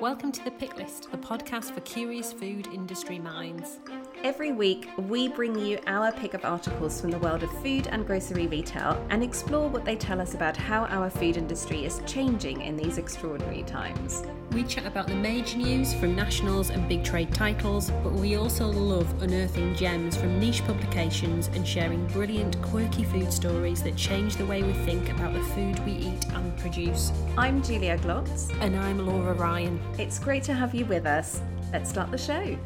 Welcome to The Pick List, the podcast for curious food industry minds. Every week, we bring you our pick of articles from the world of food and grocery retail and explore what they tell us about how our food industry is changing in these extraordinary times. We chat about the major news from nationals and big trade titles, but we also love unearthing gems from niche publications and sharing brilliant, quirky food stories that change the way we think about the food we eat and produce. I'm Julia Glotz. And I'm Laura Ryan. It's great to have you with us. Let's start the show.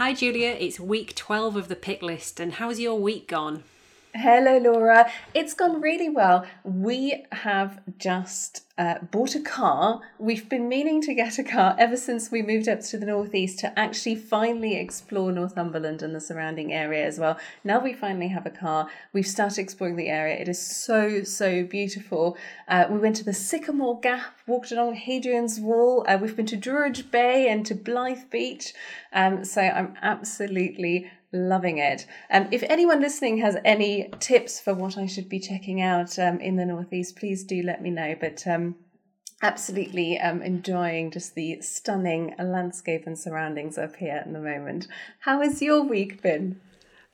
Hi, Julia. It's week 12 of the pick list, and how's your week gone? Hello, Laura. It's gone really well. We have just uh, bought a car. We've been meaning to get a car ever since we moved up to the northeast to actually finally explore Northumberland and the surrounding area as well. Now we finally have a car. We've started exploring the area. It is so, so beautiful. Uh, we went to the Sycamore Gap, walked along Hadrian's Wall. Uh, we've been to Druridge Bay and to Blyth Beach. Um, so I'm absolutely loving it. Um, if anyone listening has any tips for what I should be checking out um, in the Northeast, please do let me know. But um, absolutely um, enjoying just the stunning landscape and surroundings up here at the moment. How has your week been?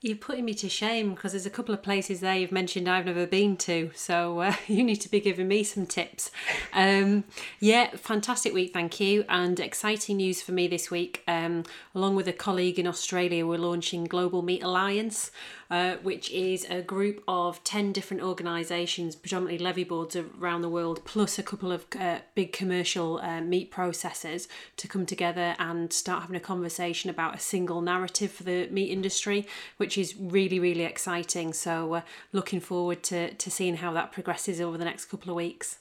You're putting me to shame because there's a couple of places there you've mentioned I've never been to, so uh, you need to be giving me some tips. Um, yeah, fantastic week, thank you, and exciting news for me this week. Um, along with a colleague in Australia, we're launching Global Meat Alliance, uh, which is a group of 10 different organisations, predominantly levy boards around the world, plus a couple of uh, big commercial uh, meat processors to come together and start having a conversation about a single narrative for the meat industry, which is really, really exciting. So, uh, looking forward to, to seeing how that progresses over the next couple of weeks.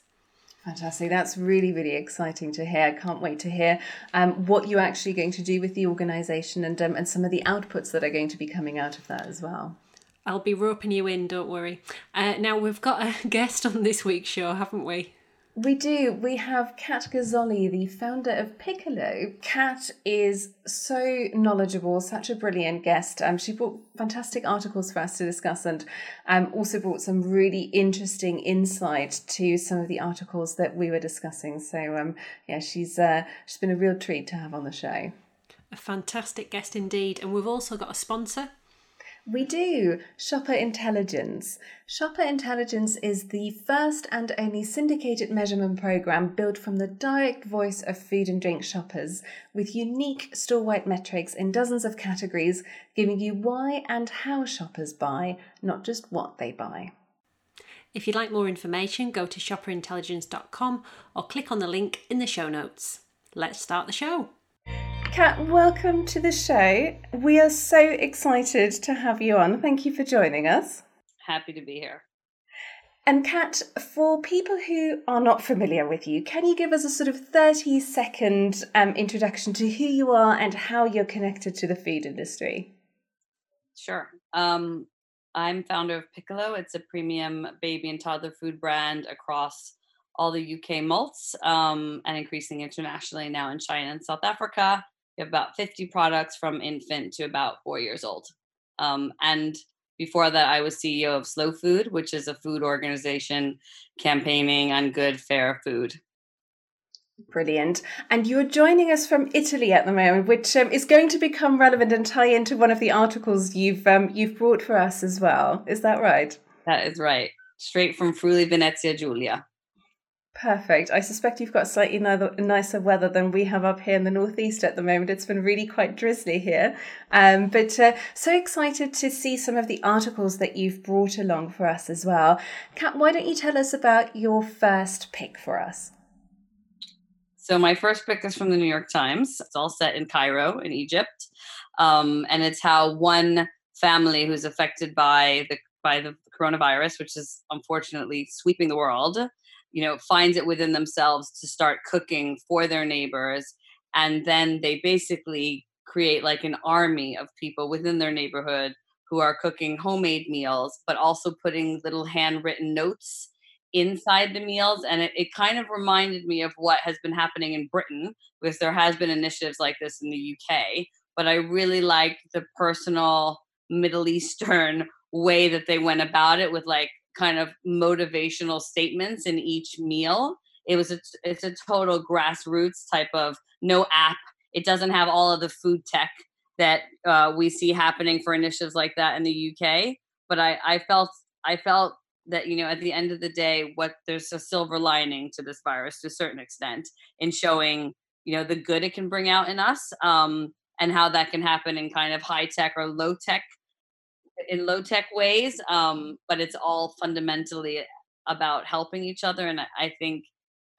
Fantastic. That's really, really exciting to hear. I can't wait to hear um, what you're actually going to do with the organisation and, um, and some of the outputs that are going to be coming out of that as well. I'll be roping you in, don't worry. Uh, now, we've got a guest on this week's show, haven't we? We do. We have Cat Gazzoli, the founder of Piccolo. Cat is so knowledgeable, such a brilliant guest. Um, she brought fantastic articles for us to discuss and um, also brought some really interesting insight to some of the articles that we were discussing. So, um, yeah, she's, uh, she's been a real treat to have on the show. A fantastic guest indeed. And we've also got a sponsor. We do. Shopper Intelligence. Shopper Intelligence is the first and only syndicated measurement program built from the direct voice of food and drink shoppers with unique store wide metrics in dozens of categories, giving you why and how shoppers buy, not just what they buy. If you'd like more information, go to shopperintelligence.com or click on the link in the show notes. Let's start the show. Cat, welcome to the show. We are so excited to have you on. Thank you for joining us. Happy to be here. And Cat, for people who are not familiar with you, can you give us a sort of 30 second um, introduction to who you are and how you're connected to the food industry? Sure. Um, I'm founder of Piccolo. It's a premium baby and toddler food brand across all the UK malts um, and increasing internationally now in China and South Africa. We have about 50 products from infant to about four years old. Um, and before that, I was CEO of Slow Food, which is a food organization campaigning on good, fair food. Brilliant. And you're joining us from Italy at the moment, which um, is going to become relevant and tie into one of the articles you've um, you've brought for us as well. Is that right? That is right. Straight from Friuli Venezia Giulia. Perfect. I suspect you've got slightly nicer weather than we have up here in the northeast at the moment. It's been really quite drizzly here. Um, but uh, so excited to see some of the articles that you've brought along for us as well. Cat, why don't you tell us about your first pick for us? So, my first pick is from the New York Times. It's all set in Cairo, in Egypt. Um, and it's how one family who's affected by the by the coronavirus, which is unfortunately sweeping the world, you know finds it within themselves to start cooking for their neighbors and then they basically create like an army of people within their neighborhood who are cooking homemade meals but also putting little handwritten notes inside the meals and it, it kind of reminded me of what has been happening in britain because there has been initiatives like this in the uk but i really liked the personal middle eastern way that they went about it with like kind of motivational statements in each meal it was a, it's a total grassroots type of no app. It doesn't have all of the food tech that uh, we see happening for initiatives like that in the UK. But I, I felt I felt that you know at the end of the day, what there's a silver lining to this virus to a certain extent in showing you know the good it can bring out in us um, and how that can happen in kind of high tech or low tech in low tech ways. Um, but it's all fundamentally about helping each other, and I think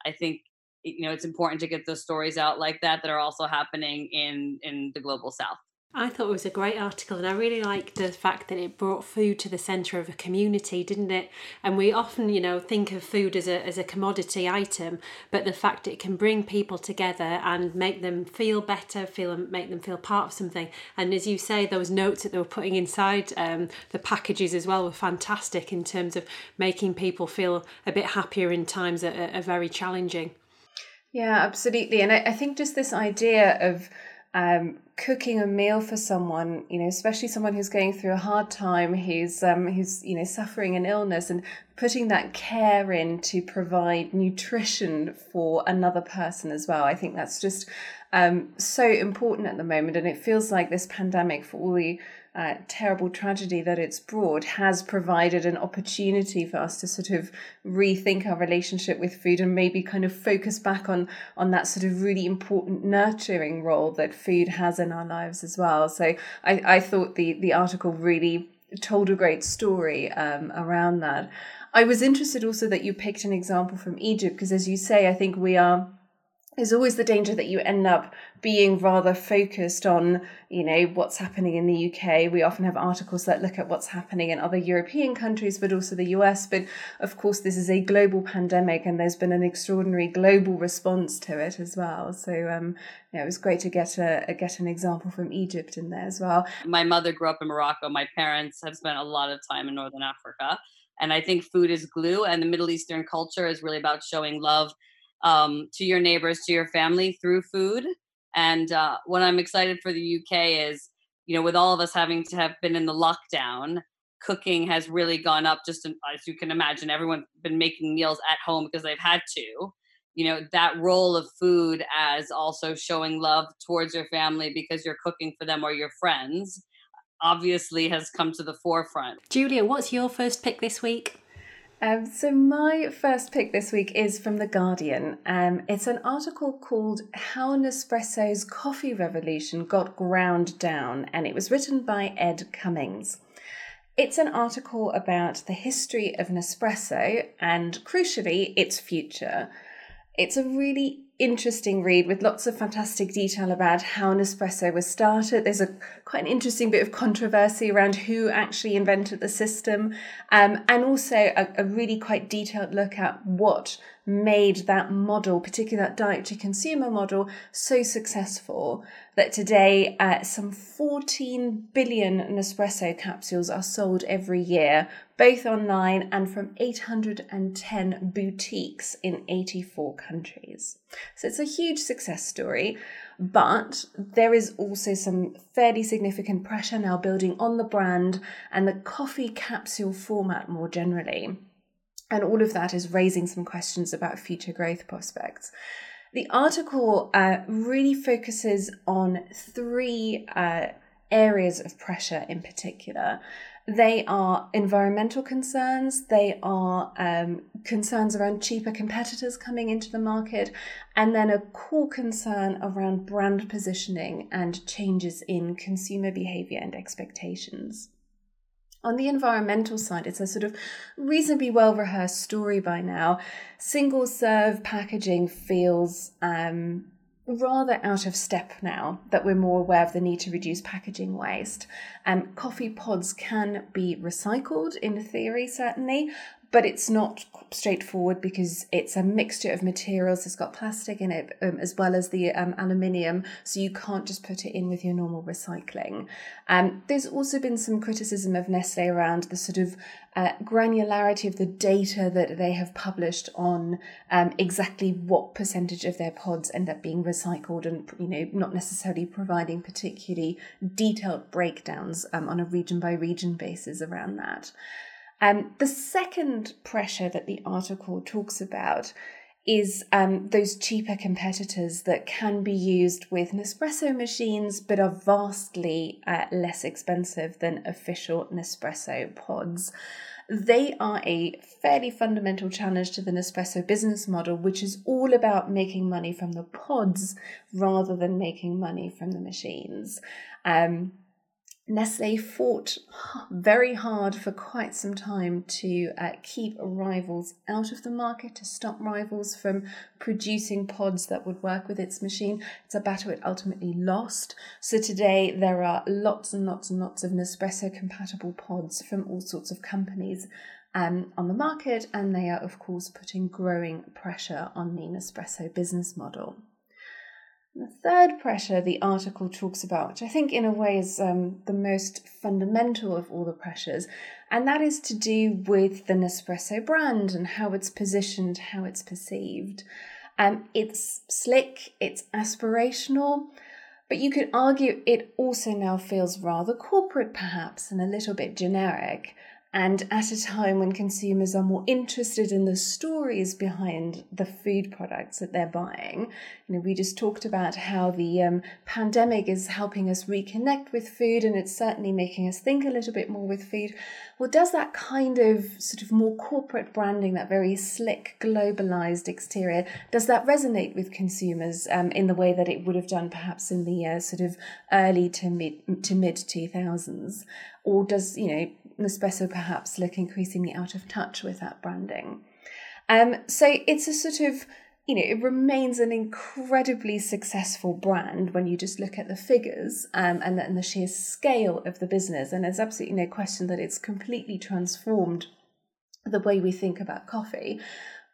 I think you know it's important to get those stories out like that that are also happening in in the global south I thought it was a great article, and I really liked the fact that it brought food to the centre of a community, didn't it? And we often, you know, think of food as a as a commodity item, but the fact it can bring people together and make them feel better, feel and make them feel part of something. And as you say, those notes that they were putting inside um, the packages as well were fantastic in terms of making people feel a bit happier in times that are, are very challenging. Yeah, absolutely. And I, I think just this idea of um, cooking a meal for someone, you know, especially someone who's going through a hard time, who's um, who's you know suffering an illness, and putting that care in to provide nutrition for another person as well. I think that's just um, so important at the moment, and it feels like this pandemic for all the uh, terrible tragedy that it's brought has provided an opportunity for us to sort of rethink our relationship with food and maybe kind of focus back on on that sort of really important nurturing role that food has in our lives as well. So I, I thought the the article really told a great story um, around that. I was interested also that you picked an example from Egypt because, as you say, I think we are there's always the danger that you end up being rather focused on, you know, what's happening in the UK. We often have articles that look at what's happening in other European countries, but also the US. But of course, this is a global pandemic, and there's been an extraordinary global response to it as well. So, um, yeah, it was great to get a get an example from Egypt in there as well. My mother grew up in Morocco. My parents have spent a lot of time in Northern Africa. And I think food is glue, and the Middle Eastern culture is really about showing love um, to your neighbors, to your family through food. And uh, what I'm excited for the UK is, you know, with all of us having to have been in the lockdown, cooking has really gone up. Just as you can imagine, everyone's been making meals at home because they've had to. You know, that role of food as also showing love towards your family because you're cooking for them or your friends obviously has come to the forefront. Julia, what's your first pick this week? Um, so my first pick this week is from The Guardian. Um, it's an article called How Nespresso's Coffee Revolution Got Ground Down, and it was written by Ed Cummings. It's an article about the history of Nespresso and, crucially, its future. It's a really interesting read with lots of fantastic detail about how Nespresso was started. There's a quite an interesting bit of controversy around who actually invented the system, um, and also a, a really quite detailed look at what made that model, particularly that direct to consumer model, so successful that today uh, some 14 billion Nespresso capsules are sold every year, both online and from 810 boutiques in 84 countries. So it's a huge success story. But there is also some fairly significant pressure now building on the brand and the coffee capsule format more generally. And all of that is raising some questions about future growth prospects. The article uh, really focuses on three uh, areas of pressure in particular. They are environmental concerns, they are um, concerns around cheaper competitors coming into the market, and then a core concern around brand positioning and changes in consumer behavior and expectations. On the environmental side, it's a sort of reasonably well rehearsed story by now. Single serve packaging feels um, rather out of step now that we're more aware of the need to reduce packaging waste. Um, coffee pods can be recycled in theory, certainly, but it's not straightforward because it's a mixture of materials. It's got plastic in it um, as well as the um, aluminium, so you can't just put it in with your normal recycling. Um, there's also been some criticism of Nestle around the sort of uh, granularity of the data that they have published on um, exactly what percentage of their pods end up being recycled, and you know not necessarily providing particularly detailed breakdowns um, on a region by region basis around that. Um, the second pressure that the article talks about is um, those cheaper competitors that can be used with Nespresso machines but are vastly uh, less expensive than official Nespresso pods. They are a fairly fundamental challenge to the Nespresso business model, which is all about making money from the pods rather than making money from the machines. Um, Nestle fought very hard for quite some time to uh, keep rivals out of the market, to stop rivals from producing pods that would work with its machine. It's a battle it ultimately lost. So today there are lots and lots and lots of Nespresso compatible pods from all sorts of companies um, on the market, and they are, of course, putting growing pressure on the Nespresso business model. The third pressure the article talks about, which I think in a way is um, the most fundamental of all the pressures, and that is to do with the Nespresso brand and how it's positioned, how it's perceived. Um, it's slick, it's aspirational, but you could argue it also now feels rather corporate, perhaps, and a little bit generic and at a time when consumers are more interested in the stories behind the food products that they're buying. You know, we just talked about how the um, pandemic is helping us reconnect with food and it's certainly making us think a little bit more with food. Well, does that kind of sort of more corporate branding, that very slick, globalized exterior, does that resonate with consumers um, in the way that it would have done perhaps in the uh, sort of early to mid to mid 2000s? Or does, you know, Nespresso perhaps look increasingly out of touch with that branding. Um, so it's a sort of, you know, it remains an incredibly successful brand when you just look at the figures um, and, and the sheer scale of the business. And there's absolutely no question that it's completely transformed the way we think about coffee.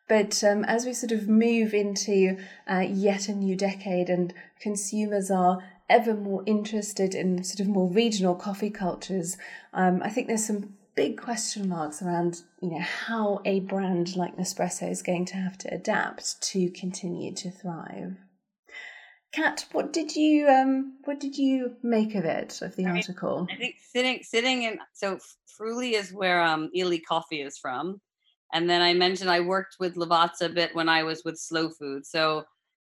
But um, as we sort of move into uh, yet a new decade and consumers are ever more interested in sort of more regional coffee cultures, um, I think there's some big question marks around you know how a brand like Nespresso is going to have to adapt to continue to thrive. Cat, what did you um, what did you make of it of the I article? Mean, I think sitting sitting in so Friuli is where um, Illy Coffee is from, and then I mentioned I worked with Lavazza a bit when I was with Slow Food. So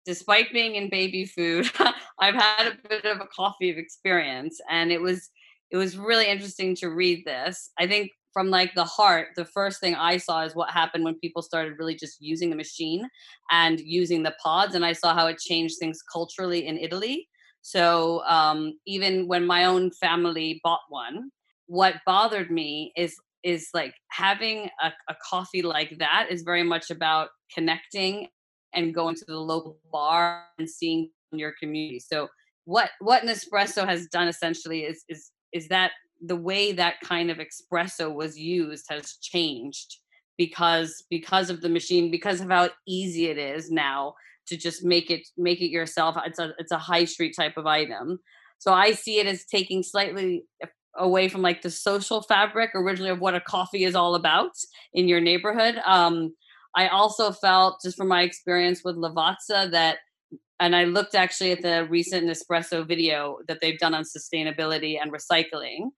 despite being in baby food, I've had a bit of a coffee of experience, and it was it was really interesting to read this. I think from like the heart, the first thing I saw is what happened when people started really just using the machine and using the pods, and I saw how it changed things culturally in Italy. So um, even when my own family bought one, what bothered me is is like having a, a coffee like that is very much about connecting and going to the local bar and seeing your community. So what what Nespresso has done essentially is is is that the way that kind of espresso was used has changed because because of the machine because of how easy it is now to just make it make it yourself. It's a it's a high street type of item. So i see it as taking slightly away from like the social fabric originally of what a coffee is all about in your neighborhood. Um I also felt, just from my experience with Lavazza, that, and I looked actually at the recent Nespresso video that they've done on sustainability and recycling.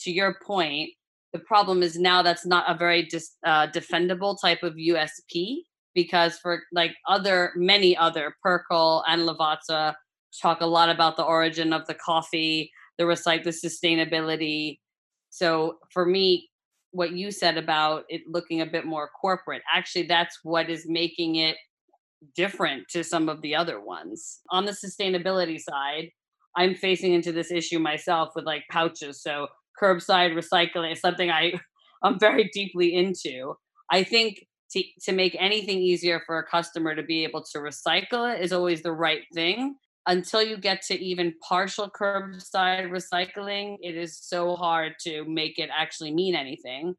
To your point, the problem is now that's not a very dis, uh, defendable type of USP because for like other, many other, Percol and Lavazza talk a lot about the origin of the coffee, the recycle, the sustainability. So for me, what you said about it looking a bit more corporate. Actually, that's what is making it different to some of the other ones. On the sustainability side, I'm facing into this issue myself with like pouches. So curbside recycling is something I I'm very deeply into. I think to, to make anything easier for a customer to be able to recycle it is always the right thing until you get to even partial curbside recycling, it is so hard to make it actually mean anything.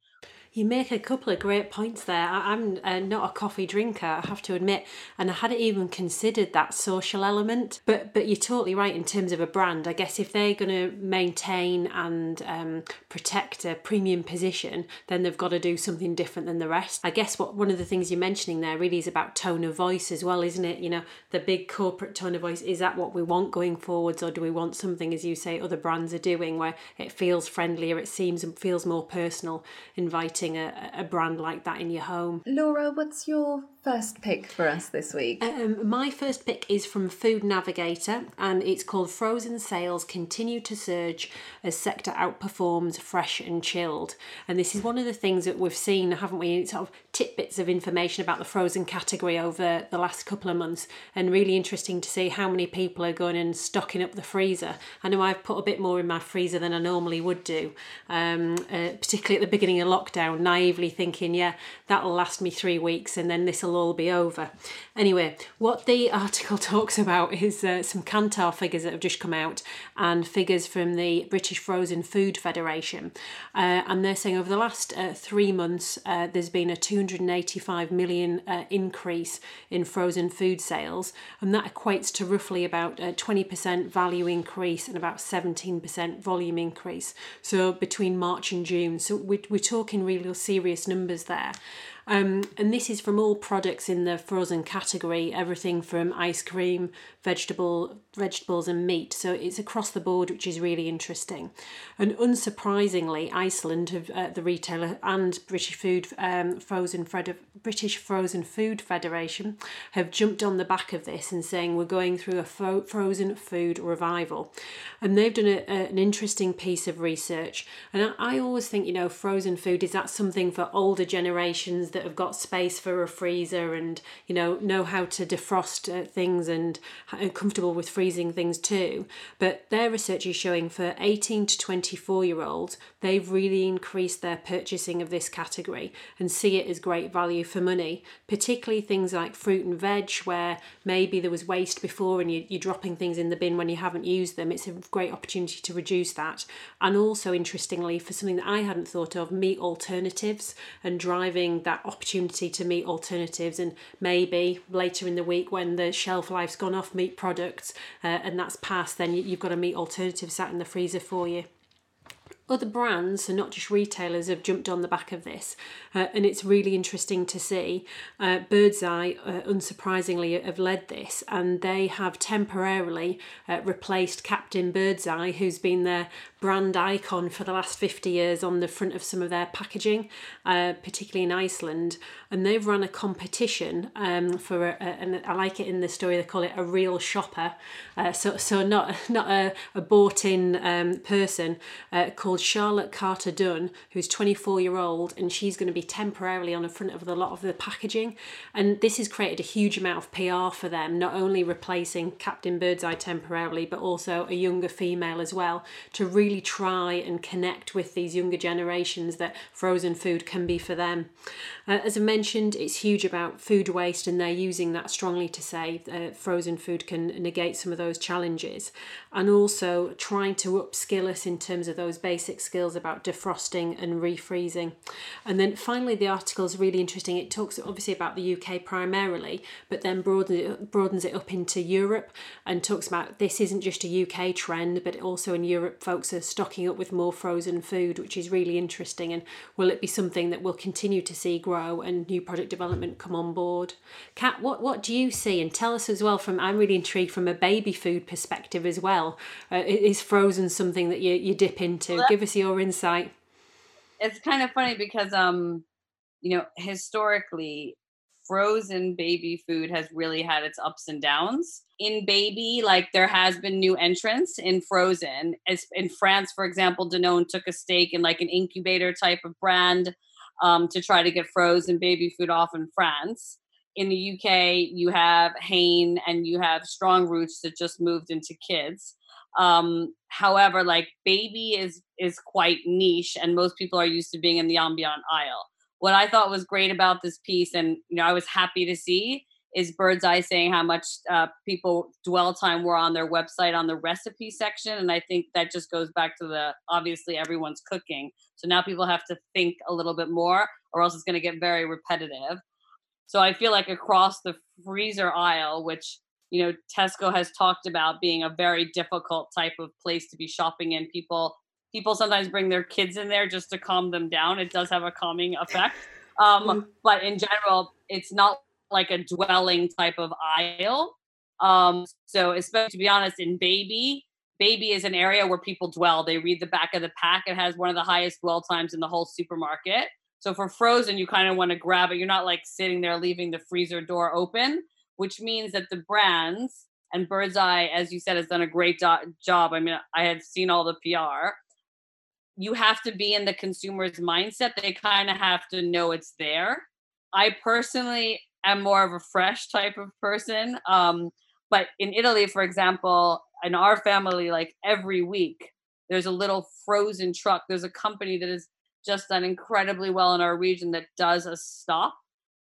You make a couple of great points there. I'm uh, not a coffee drinker, I have to admit, and I hadn't even considered that social element. But but you're totally right in terms of a brand. I guess if they're going to maintain and um, protect a premium position, then they've got to do something different than the rest. I guess what one of the things you're mentioning there really is about tone of voice as well, isn't it? You know, the big corporate tone of voice. Is that what we want going forwards, or do we want something, as you say, other brands are doing, where it feels friendlier, it seems and feels more personal, inviting? A, a brand like that in your home. Laura, what's your first pick for us this week? Um, my first pick is from Food Navigator and it's called Frozen Sales Continue to Surge as Sector Outperforms Fresh and Chilled. And this is one of the things that we've seen, haven't we? Sort of tidbits of information about the frozen category over the last couple of months and really interesting to see how many people are going and stocking up the freezer. I know I've put a bit more in my freezer than I normally would do, um, uh, particularly at the beginning of lockdown, naively thinking, yeah, that'll last me three weeks and then this will all be over. Anyway, what the article talks about is uh, some Kantar figures that have just come out and figures from the British Frozen Food Federation. Uh, and they're saying over the last uh, three months, uh, there's been a 285 million uh, increase in frozen food sales, and that equates to roughly about a 20% value increase and about 17% volume increase. So between March and June, so we're, we're talking real serious numbers there. Um, and this is from all products in the frozen category, everything from ice cream, vegetable, vegetables, and meat. So it's across the board, which is really interesting. And unsurprisingly, Iceland, have, uh, the retailer, and British Food um, Frozen Fred- British Frozen Food Federation have jumped on the back of this and saying we're going through a fro- frozen food revival. And they've done a, a, an interesting piece of research. And I, I always think, you know, frozen food is that something for older generations that have got space for a freezer and you know know how to defrost uh, things and are comfortable with freezing things too. But their research is showing for 18 to 24 year olds, they've really increased their purchasing of this category and see it as great value for money, particularly things like fruit and veg, where maybe there was waste before and you, you're dropping things in the bin when you haven't used them. It's a great opportunity to reduce that. And also, interestingly, for something that I hadn't thought of, meat alternatives and driving that opportunity to meet alternatives and maybe later in the week when the shelf life's gone off meat products uh, and that's passed then you've got a meat alternative sat in the freezer for you. Other brands and not just retailers have jumped on the back of this uh, and it's really interesting to see. Uh, birdseye uh, unsurprisingly have led this and they have temporarily uh, replaced captain birdseye who's been their brand icon for the last 50 years on the front of some of their packaging uh, particularly in iceland and they've run a competition um, for a, a, and i like it in the story they call it a real shopper uh, so, so not, not a, a bought in um, person called Charlotte Carter Dunn, who's 24 year old, and she's going to be temporarily on the front of a lot of the packaging. And this has created a huge amount of PR for them, not only replacing Captain Birdseye temporarily, but also a younger female as well, to really try and connect with these younger generations that frozen food can be for them. Uh, as I mentioned, it's huge about food waste, and they're using that strongly to say uh, frozen food can negate some of those challenges, and also trying to upskill us in terms of those basic skills about defrosting and refreezing. And then finally, the article is really interesting. It talks obviously about the UK primarily, but then broadens it, broadens it up into Europe and talks about this isn't just a UK trend, but also in Europe, folks are stocking up with more frozen food, which is really interesting. And will it be something that we'll continue to see grow and new product development come on board? Cat, what, what do you see? And tell us as well from, I'm really intrigued from a baby food perspective as well. Uh, is frozen something that you, you dip into? Well, Give us your insight. It's kind of funny because, um, you know, historically, frozen baby food has really had its ups and downs. In baby, like there has been new entrants in frozen. As in France, for example, Danone took a stake in like an incubator type of brand um, to try to get frozen baby food off in France. In the UK, you have Hain and you have Strong Roots that just moved into kids. Um, however, like baby is is quite niche, and most people are used to being in the ambient aisle. What I thought was great about this piece, and you know, I was happy to see, is Bird's Eye saying how much uh, people dwell time were on their website on the recipe section, and I think that just goes back to the obviously everyone's cooking, so now people have to think a little bit more, or else it's going to get very repetitive. So I feel like across the freezer aisle, which you know Tesco has talked about being a very difficult type of place to be shopping in, people people sometimes bring their kids in there just to calm them down. It does have a calming effect. Um, mm. but in general, it's not like a dwelling type of aisle. Um, so, especially to be honest, in baby, baby is an area where people dwell. They read the back of the pack. It has one of the highest dwell times in the whole supermarket. So for frozen, you kind of want to grab it. You're not like sitting there leaving the freezer door open, which means that the brands and Bird's Eye, as you said, has done a great do- job. I mean, I had seen all the PR. You have to be in the consumer's mindset. They kind of have to know it's there. I personally am more of a fresh type of person. Um, but in Italy, for example, in our family, like every week, there's a little frozen truck. There's a company that has just done incredibly well in our region that does a stop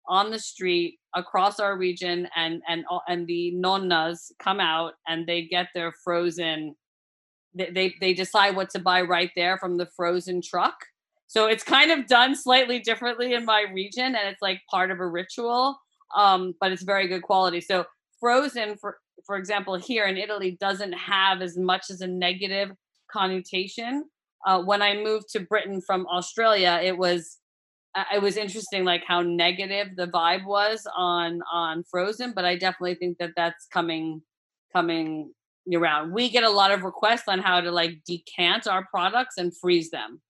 on the street across our region and and and the nonnas come out and they get their frozen they they decide what to buy right there from the frozen truck. So it's kind of done slightly differently in my region and it's like part of a ritual um but it's very good quality. So frozen for for example here in italy doesn't have as much as a negative connotation. Uh, when i moved to britain from australia it was it was interesting like how negative the vibe was on on frozen but i definitely think that that's coming coming around we get a lot of requests on how to like decant our products and freeze them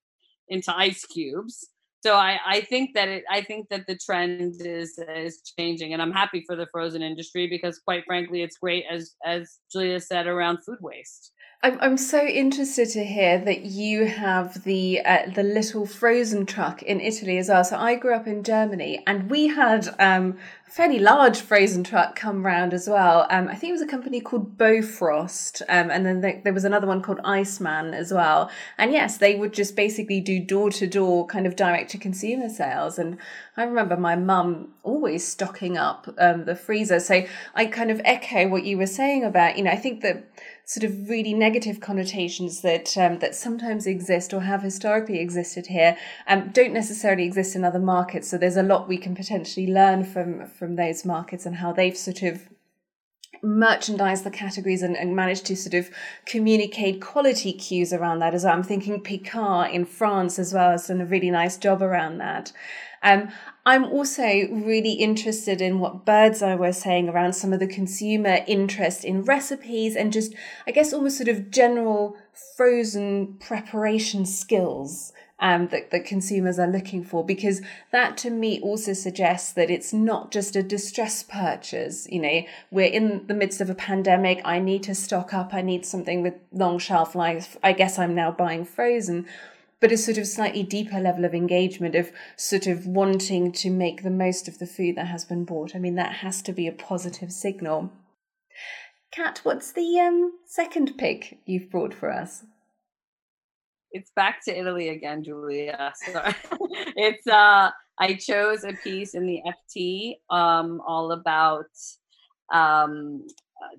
into ice cubes. So i i think that it i think that the trend is is changing and i'm happy for the frozen industry because quite frankly it's great as as julia said around food waste I'm, I'm so interested to hear that you have the uh, the little frozen truck in Italy as well. So I grew up in Germany, and we had um, a fairly large frozen truck come round as well. Um, I think it was a company called Bofrost, um, and then there was another one called Eismann as well. And yes, they would just basically do door to door kind of direct to consumer sales. And I remember my mum always stocking up um, the freezer. So I kind of echo what you were saying about, you know, I think that sort of really negative connotations that um, that sometimes exist or have historically existed here um, don't necessarily exist in other markets. So there's a lot we can potentially learn from from those markets and how they've sort of merchandise the categories and, and manage to sort of communicate quality cues around that as well. I'm thinking Picard in France as well has done a really nice job around that. Um, I'm also really interested in what Bird's Eye were saying around some of the consumer interest in recipes and just, I guess, almost sort of general frozen preparation skills um, that, that consumers are looking for because that to me also suggests that it's not just a distress purchase. You know, we're in the midst of a pandemic. I need to stock up. I need something with long shelf life. I guess I'm now buying frozen but a sort of slightly deeper level of engagement of sort of wanting to make the most of the food that has been bought. I mean, that has to be a positive signal. Cat, what's the um, second pick you've brought for us? It's back to Italy again, Julia. Sorry. it's uh I chose a piece in the FT um all about um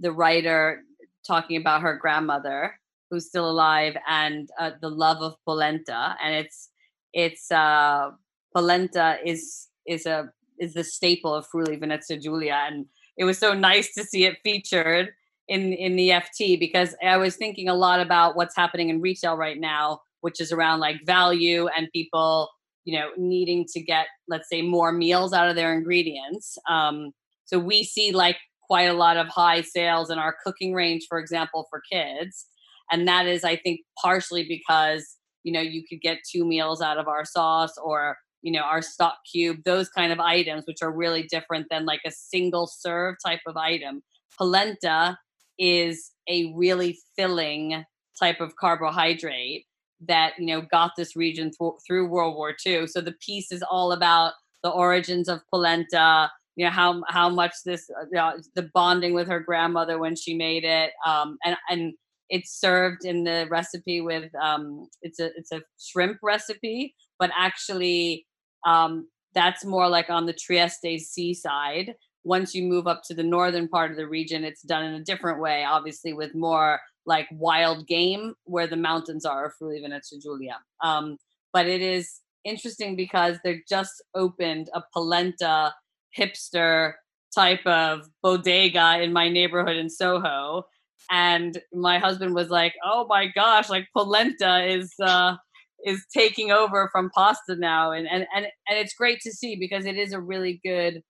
the writer talking about her grandmother who's still alive and uh, the love of polenta and it's it's uh polenta is is a is the staple of Friuli Venezia Giulia and it was so nice to see it featured in in the FT because I was thinking a lot about what's happening in retail right now which is around like value and people you know needing to get let's say more meals out of their ingredients. Um, so we see like quite a lot of high sales in our cooking range for example for kids and that is i think partially because you know you could get two meals out of our sauce or you know our stock cube those kind of items which are really different than like a single serve type of item. Polenta is a really filling type of carbohydrate that you know got this region th- through world war ii so the piece is all about the origins of polenta you know how how much this uh, the bonding with her grandmother when she made it um, and and it's served in the recipe with um, it's a it's a shrimp recipe, but actually um, that's more like on the Trieste seaside. Once you move up to the northern part of the region, it's done in a different way, obviously with more like wild game where the mountains are, Friuli Venezia Giulia. Um, but it is interesting because they just opened a polenta hipster type of bodega in my neighborhood in Soho and my husband was like, "Oh my gosh, like polenta is uh, is taking over from pasta now," and and and and it's great to see because it is a really good,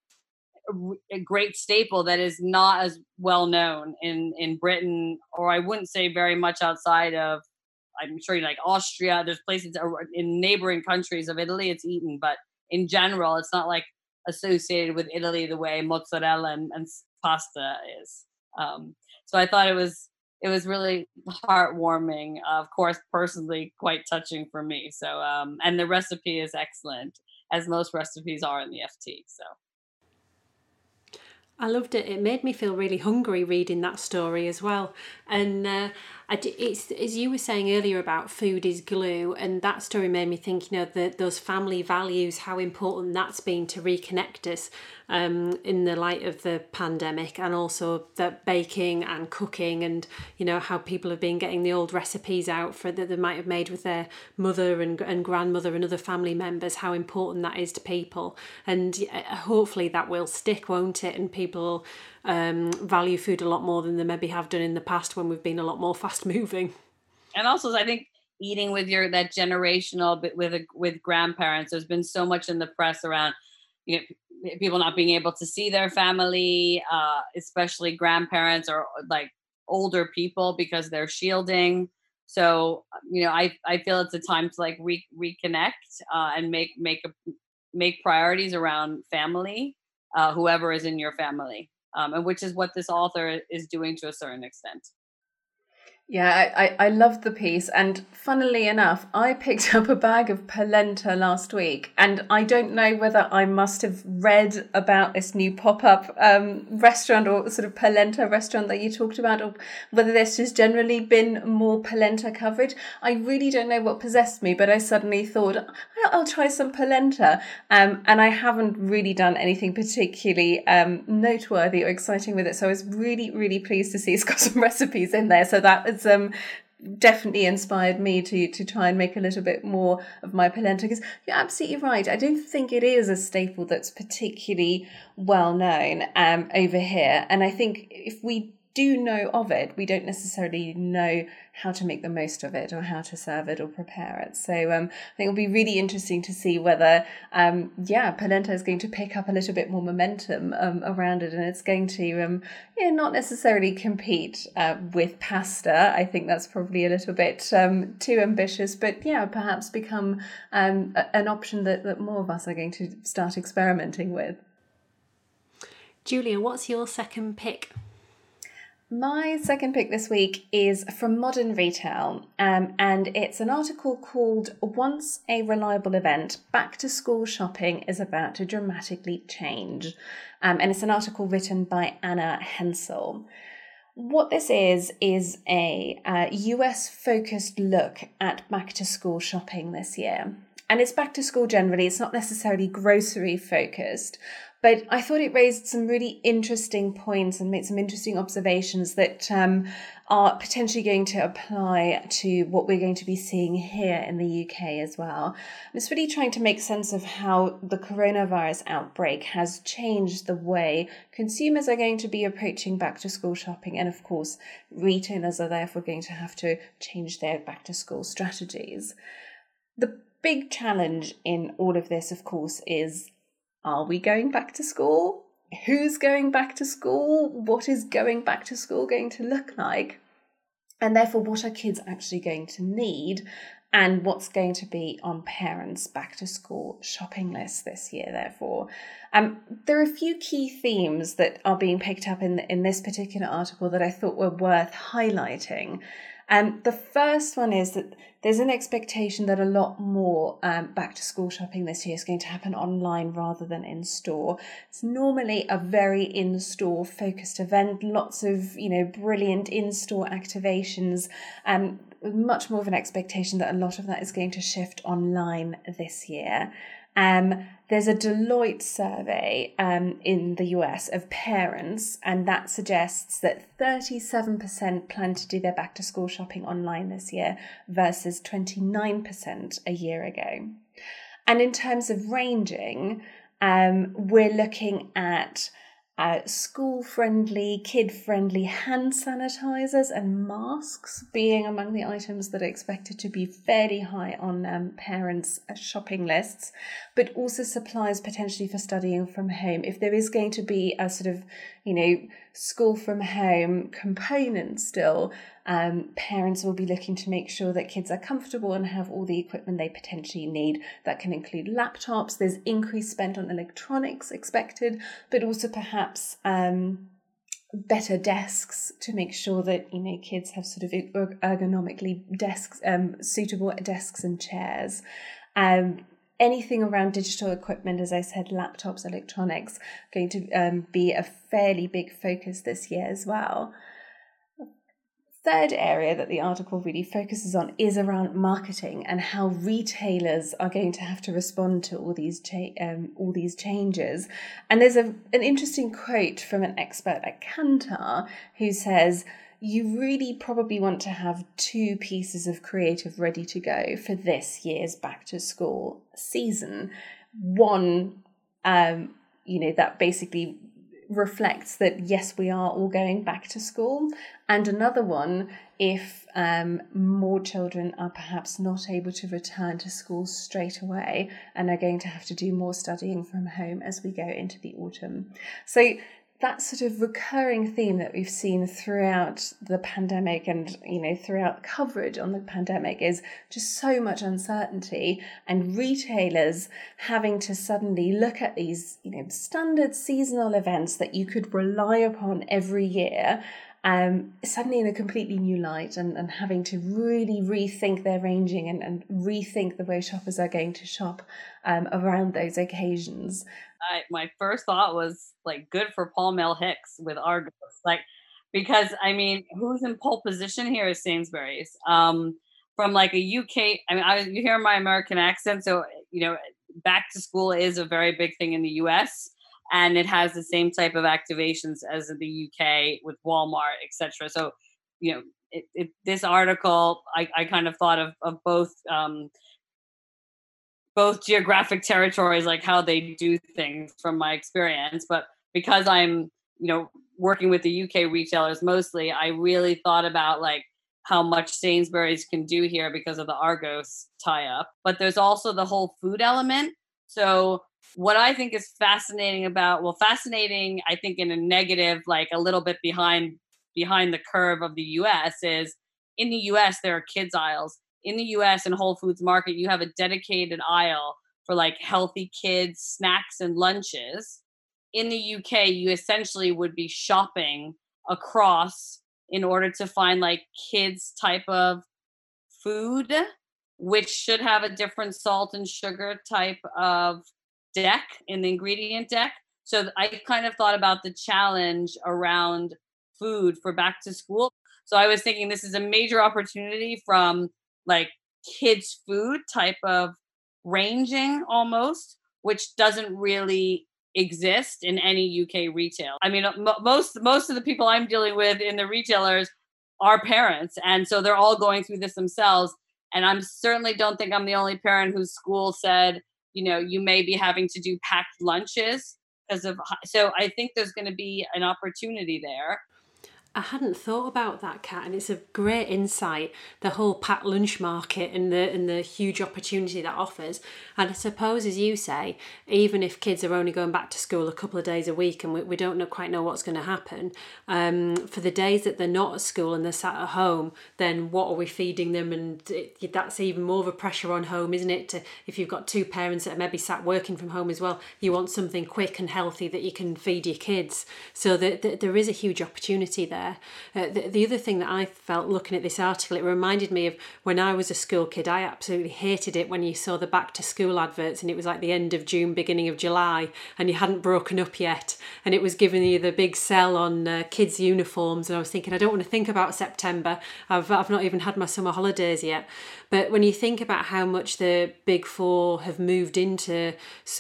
a great staple that is not as well known in in Britain, or I wouldn't say very much outside of. I'm sure like Austria. There's places in neighboring countries of Italy it's eaten, but in general. It's not like associated with Italy the way mozzarella and, and pasta is. Um, so I thought it was it was really heartwarming. of course, personally, quite touching for me. So um, and the recipe is excellent, as most recipes are in the FT. So. I loved it. It made me feel really hungry reading that story as well. And uh, it's as you were saying earlier about food is glue, and that story made me think, you know, that those family values, how important that's been to reconnect us um, in the light of the pandemic, and also that baking and cooking, and you know how people have been getting the old recipes out for that they might have made with their mother and and grandmother and other family members. How important that is to people, and hopefully that will stick, won't it? And people um, value food a lot more than they maybe have done in the past when we've been a lot more fast moving. And also, I think eating with your that generational bit with with grandparents. There's been so much in the press around you know people not being able to see their family, uh, especially grandparents or like older people because they're shielding. So you know, I I feel it's a time to like re- reconnect uh, and make make a make priorities around family, uh, whoever is in your family um, and which is what this author is doing to a certain extent. Yeah, I, I, I love the piece. And funnily enough, I picked up a bag of polenta last week. And I don't know whether I must have read about this new pop up um, restaurant or sort of polenta restaurant that you talked about, or whether there's just generally been more polenta coverage. I really don't know what possessed me, but I suddenly thought, I'll try some polenta. Um, and I haven't really done anything particularly um, noteworthy or exciting with it. So I was really, really pleased to see it's got some recipes in there. So that has um, definitely inspired me to to try and make a little bit more of my polenta because you're absolutely right. I don't think it is a staple that's particularly well known um, over here. And i think if we do know of it, we don't necessarily know how to make the most of it or how to serve it or prepare it. So um, I think it'll be really interesting to see whether, um, yeah, polenta is going to pick up a little bit more momentum um, around it, and it's going to, um, yeah, not necessarily compete uh, with pasta. I think that's probably a little bit um, too ambitious, but yeah, perhaps become um, an option that, that more of us are going to start experimenting with. Julia, what's your second pick? My second pick this week is from Modern Retail, um, and it's an article called Once a Reliable Event Back to School Shopping is About to Dramatically Change. Um, and it's an article written by Anna Hensel. What this is, is a uh, US focused look at back to school shopping this year. And it's back to school generally, it's not necessarily grocery focused, but I thought it raised some really interesting points and made some interesting observations that um, are potentially going to apply to what we're going to be seeing here in the UK as well. It's really trying to make sense of how the coronavirus outbreak has changed the way consumers are going to be approaching back to school shopping, and of course, retailers are therefore going to have to change their back to school strategies. The big challenge in all of this, of course, is are we going back to school? Who's going back to school? What is going back to school going to look like? And therefore, what are kids actually going to need? And what's going to be on parents' back to school shopping list this year, therefore. Um, there are a few key themes that are being picked up in, in this particular article that I thought were worth highlighting. Um, the first one is that there's an expectation that a lot more um, back to school shopping this year is going to happen online rather than in store. It's normally a very in store focused event, lots of you know brilliant in store activations, and um, much more of an expectation that a lot of that is going to shift online this year. Um, there's a Deloitte survey um, in the US of parents, and that suggests that 37% plan to do their back to school shopping online this year versus 29% a year ago. And in terms of ranging, um, we're looking at uh, school friendly, kid friendly hand sanitizers and masks being among the items that are expected to be fairly high on um, parents' uh, shopping lists, but also supplies potentially for studying from home. If there is going to be a sort of, you know, school from home component still, Um, parents will be looking to make sure that kids are comfortable and have all the equipment they potentially need. That can include laptops. There's increased spend on electronics expected, but also perhaps um, better desks to make sure that you know kids have sort of ergonomically desks, um, suitable desks and chairs. Um, anything around digital equipment, as I said, laptops, electronics, going to um, be a fairly big focus this year as well third area that the article really focuses on is around marketing and how retailers are going to have to respond to all these cha- um, all these changes. And there's a, an interesting quote from an expert at Kantar who says, you really probably want to have two pieces of creative ready to go for this year's back to school season. One, um, you know, that basically reflects that yes, we are all going back to school, and another one if um, more children are perhaps not able to return to school straight away and are going to have to do more studying from home as we go into the autumn. So that sort of recurring theme that we've seen throughout the pandemic and you know throughout coverage on the pandemic is just so much uncertainty and retailers having to suddenly look at these you know standard seasonal events that you could rely upon every year um, suddenly in a completely new light and, and having to really rethink their ranging and, and rethink the way shoppers are going to shop um, around those occasions. I, my first thought was like, good for Paul Mills-Hicks with Argos, like because I mean, who's in pole position here is Sainsbury's. Um, from like a UK, I mean, I, you hear my American accent, so you know, back to school is a very big thing in the US and it has the same type of activations as in the UK with Walmart, etc. So, you know, it, it, this article, I, I kind of thought of, of both um, both geographic territories, like how they do things from my experience. But because I'm, you know, working with the UK retailers mostly, I really thought about like how much Sainsbury's can do here because of the Argos tie up. But there's also the whole food element. So what I think is fascinating about well, fascinating, I think in a negative, like a little bit behind behind the curve of the US is in the US there are kids aisles. In the US in Whole Foods Market, you have a dedicated aisle for like healthy kids snacks and lunches. In the UK, you essentially would be shopping across in order to find like kids type of food which should have a different salt and sugar type of deck in the ingredient deck. So I kind of thought about the challenge around food for back to school. So I was thinking this is a major opportunity from like kids food type of ranging almost, which doesn't really exist in any UK retail. I mean, most most of the people I'm dealing with in the retailers are parents, and so they're all going through this themselves. And I'm certainly don't think I'm the only parent whose school said, you know you may be having to do packed lunches because of so i think there's going to be an opportunity there I hadn't thought about that, cat, and it's a great insight. The whole packed lunch market and the and the huge opportunity that offers. And I suppose, as you say, even if kids are only going back to school a couple of days a week, and we, we don't know, quite know what's going to happen, um, for the days that they're not at school and they're sat at home, then what are we feeding them? And it, that's even more of a pressure on home, isn't it? To if you've got two parents that are maybe sat working from home as well, you want something quick and healthy that you can feed your kids. So that the, there is a huge opportunity there there. Uh, the, the other thing that I felt looking at this article, it reminded me of when I was a school kid. I absolutely hated it when you saw the back to school adverts and it was like the end of June, beginning of July, and you hadn't broken up yet. And it was giving you the big sell on uh, kids' uniforms. And I was thinking, I don't want to think about September. I've, I've not even had my summer holidays yet. But when you think about how much the big four have moved into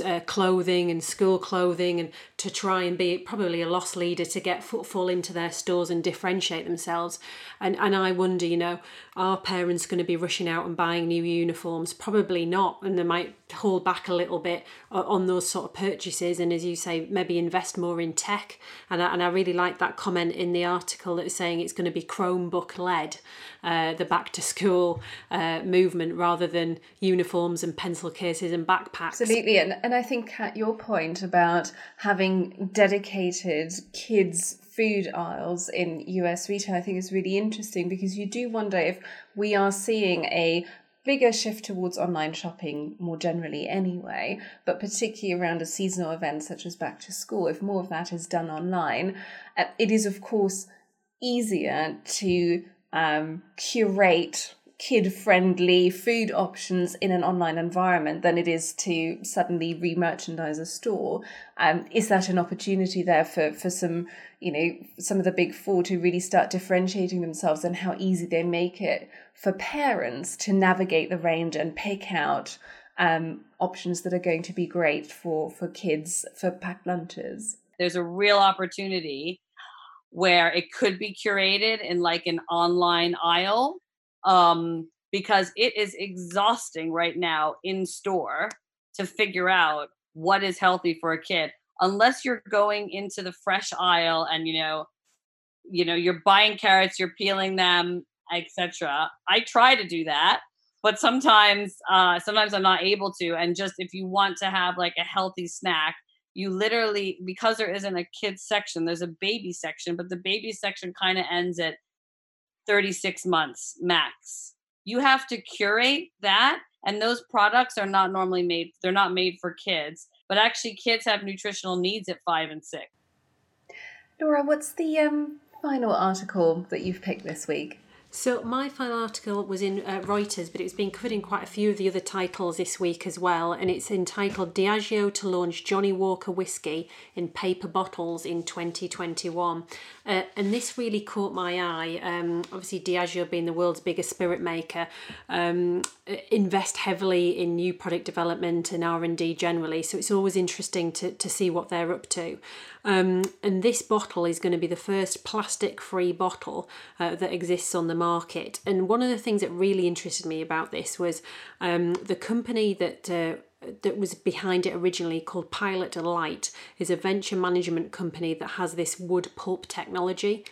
uh, clothing and school clothing and to try and be probably a loss leader to get footfall into their stores and differentiate themselves. And, and I wonder, you know, are parents going to be rushing out and buying new uniforms? Probably not. And there might hold back a little bit on those sort of purchases and as you say maybe invest more in tech. And I, and I really like that comment in the article that was saying it's going to be chromebook led uh, the back to school uh, movement rather than uniforms and pencil cases and backpacks. Absolutely and, and I think at your point about having dedicated kids food aisles in US retail I think is really interesting because you do wonder if we are seeing a bigger shift towards online shopping more generally anyway, but particularly around a seasonal event such as back to school, if more of that is done online, uh, it is of course easier to um, curate kid friendly food options in an online environment than it is to suddenly re-merchandise a store. Um, is that an opportunity there for for some you know some of the big four to really start differentiating themselves and how easy they make it for parents to navigate the range and pick out um, options that are going to be great for for kids for packed lunches? There's a real opportunity where it could be curated in like an online aisle um, because it is exhausting right now in store to figure out what is healthy for a kid unless you're going into the fresh aisle and you know you know you're buying carrots you're peeling them etc i try to do that but sometimes uh sometimes i'm not able to and just if you want to have like a healthy snack you literally because there isn't a kids section there's a baby section but the baby section kind of ends at 36 months max. You have to curate that and those products are not normally made they're not made for kids, but actually kids have nutritional needs at 5 and 6. Laura, what's the um, final article that you've picked this week? So my final article was in uh, Reuters, but it's been covered in quite a few of the other titles this week as well, and it's entitled "Diageo to launch Johnnie Walker whiskey in paper bottles in 2021," uh, and this really caught my eye. Um, obviously, Diageo being the world's biggest spirit maker, um, invest heavily in new product development and R and D generally, so it's always interesting to to see what they're up to. Um, and this bottle is going to be the first plastic free bottle uh, that exists on the market. And one of the things that really interested me about this was um, the company that. Uh, that was behind it originally called Pilot Lite is a venture management company that has this wood pulp technology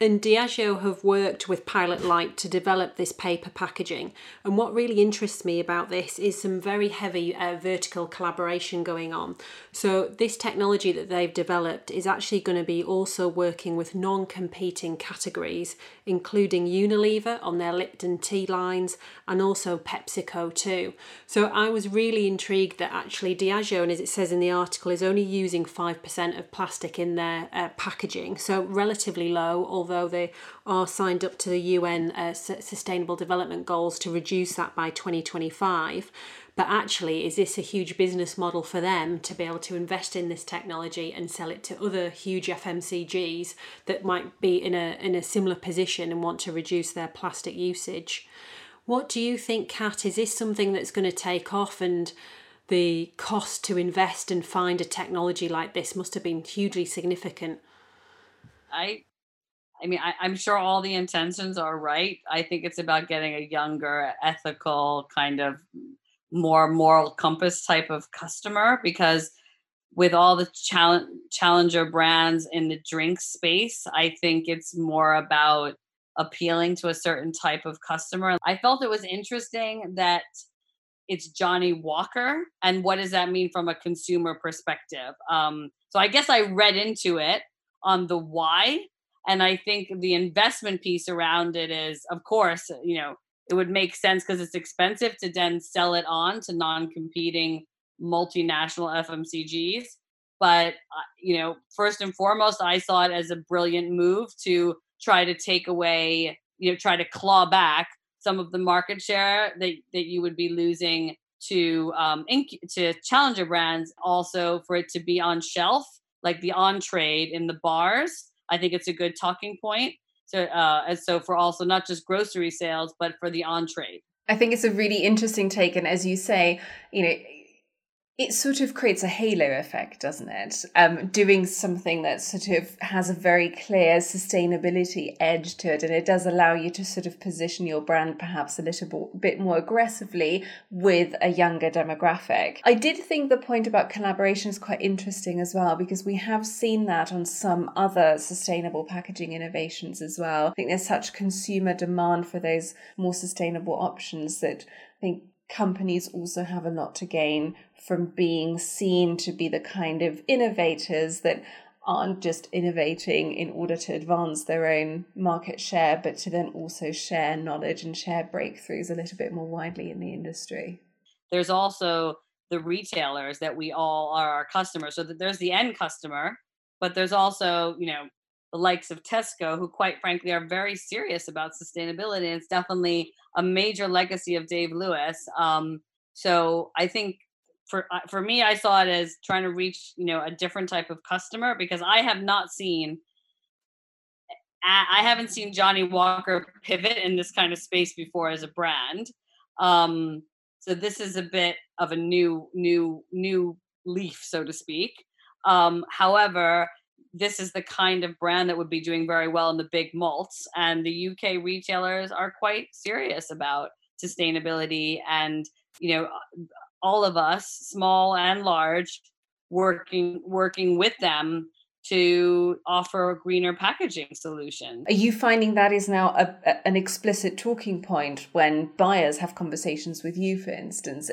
and Diageo have worked with Pilot Lite to develop this paper packaging. And what really interests me about this is some very heavy uh, vertical collaboration going on. So, this technology that they've developed is actually going to be also working with non competing categories, including Unilever on their Lipton tea lines and also PepsiCo too. So, I was really intrigued that actually Diageo, and as it says in the article, is only using 5% of plastic in their uh, packaging. So, relatively low, although they are signed up to the UN uh, Sustainable Development Goals to reduce that by 2025. But actually, is this a huge business model for them to be able to invest in this technology and sell it to other huge FMCGs that might be in a, in a similar position and want to reduce their plastic usage? What do you think, Cat? Is this something that's going to take off and the cost to invest and find a technology like this must have been hugely significant? I I mean, I, am sure all the intentions are right. I think it's about getting a younger, ethical, kind of more moral compass type of customer because with all the challenge, challenger brands in the drink space, I think it's more about appealing to a certain type of customer. I felt it was interesting that it's Johnnie Walker, and what does that mean from a consumer perspective? Um, so I guess I read into it on the why and I think the investment piece around it is, of course, you know, it would make sense because it's expensive to then sell it on to non-competing multinational FMCGs. But uh, you know, first and foremost, I saw it as a brilliant move to try to take away, you know, try to claw back some of the market share that that you would be losing to um, inc- to challenger brands. Also, for it to be on shelf, like the on trade in the bars I think it's a good talking point. So, uh, and so for also not just grocery sales, but for the on trade. I think it's a really interesting take. And as you say, you know, it sort of creates a halo effect, doesn't it? Um, doing something that sort of has a very clear sustainability edge to it, and it does allow you to sort of position your brand perhaps a little bit more aggressively with a younger demographic. I did think the point about collaboration is quite interesting as well, because we have seen that on some other sustainable packaging innovations as well. I think there's such consumer demand for those more sustainable options that I think companies also have a lot to gain from being seen to be the kind of innovators that aren't just innovating in order to advance their own market share, but to then also share knowledge and share breakthroughs a little bit more widely in the industry. There's also the retailers that we all are our customers. So there's the end customer, but there's also, you know, the likes of Tesco, who quite frankly are very serious about sustainability. And it's definitely a major legacy of Dave Lewis. Um, so I think for uh, for me, I saw it as trying to reach you know a different type of customer because I have not seen. I haven't seen Johnnie Walker pivot in this kind of space before as a brand. Um, so this is a bit of a new, new, new leaf, so to speak. Um, however, this is the kind of brand that would be doing very well in the big malts and the UK retailers are quite serious about sustainability and you know all of us small and large working working with them to offer a greener packaging solution. Are you finding that is now a, a, an explicit talking point when buyers have conversations with you, for instance?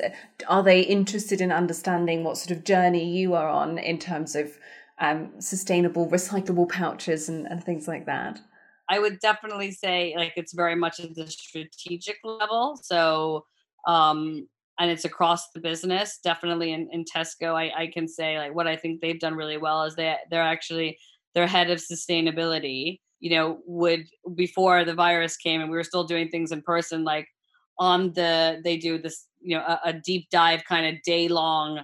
Are they interested in understanding what sort of journey you are on in terms of um, sustainable recyclable pouches and, and things like that? I would definitely say like it's very much at the strategic level. So um and it's across the business. Definitely in, in Tesco, I, I can say like what I think they've done really well is they they're actually their head of sustainability, you know, would before the virus came and we were still doing things in person, like on the they do this, you know, a, a deep dive kind of day long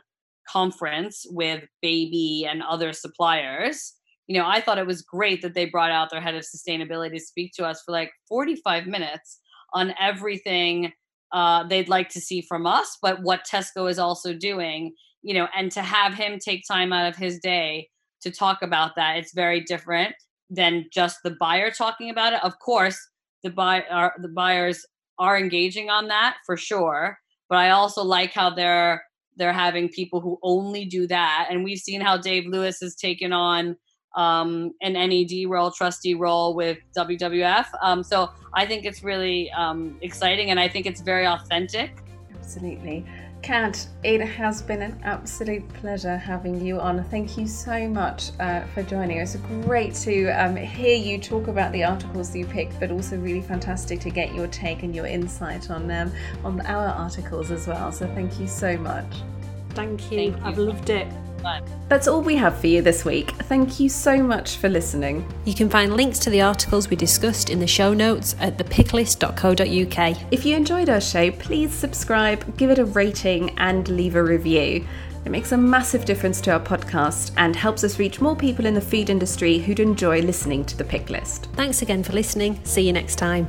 conference with baby and other suppliers you know i thought it was great that they brought out their head of sustainability to speak to us for like 45 minutes on everything uh, they'd like to see from us but what tesco is also doing you know and to have him take time out of his day to talk about that it's very different than just the buyer talking about it of course the buy are the buyers are engaging on that for sure but i also like how they're they're having people who only do that. And we've seen how Dave Lewis has taken on um, an NED role, trustee role with WWF. Um, so I think it's really um, exciting and I think it's very authentic. Absolutely. Cat, it has been an absolute pleasure having you on. Thank you so much uh, for joining us. Great to um, hear you talk about the articles you picked, but also really fantastic to get your take and your insight on them um, on our articles as well. So thank you so much. Thank you. Thank you. I've loved it. That's all we have for you this week. Thank you so much for listening. You can find links to the articles we discussed in the show notes at thepicklist.co.uk. If you enjoyed our show, please subscribe, give it a rating, and leave a review. It makes a massive difference to our podcast and helps us reach more people in the food industry who'd enjoy listening to the Pick List. Thanks again for listening. See you next time.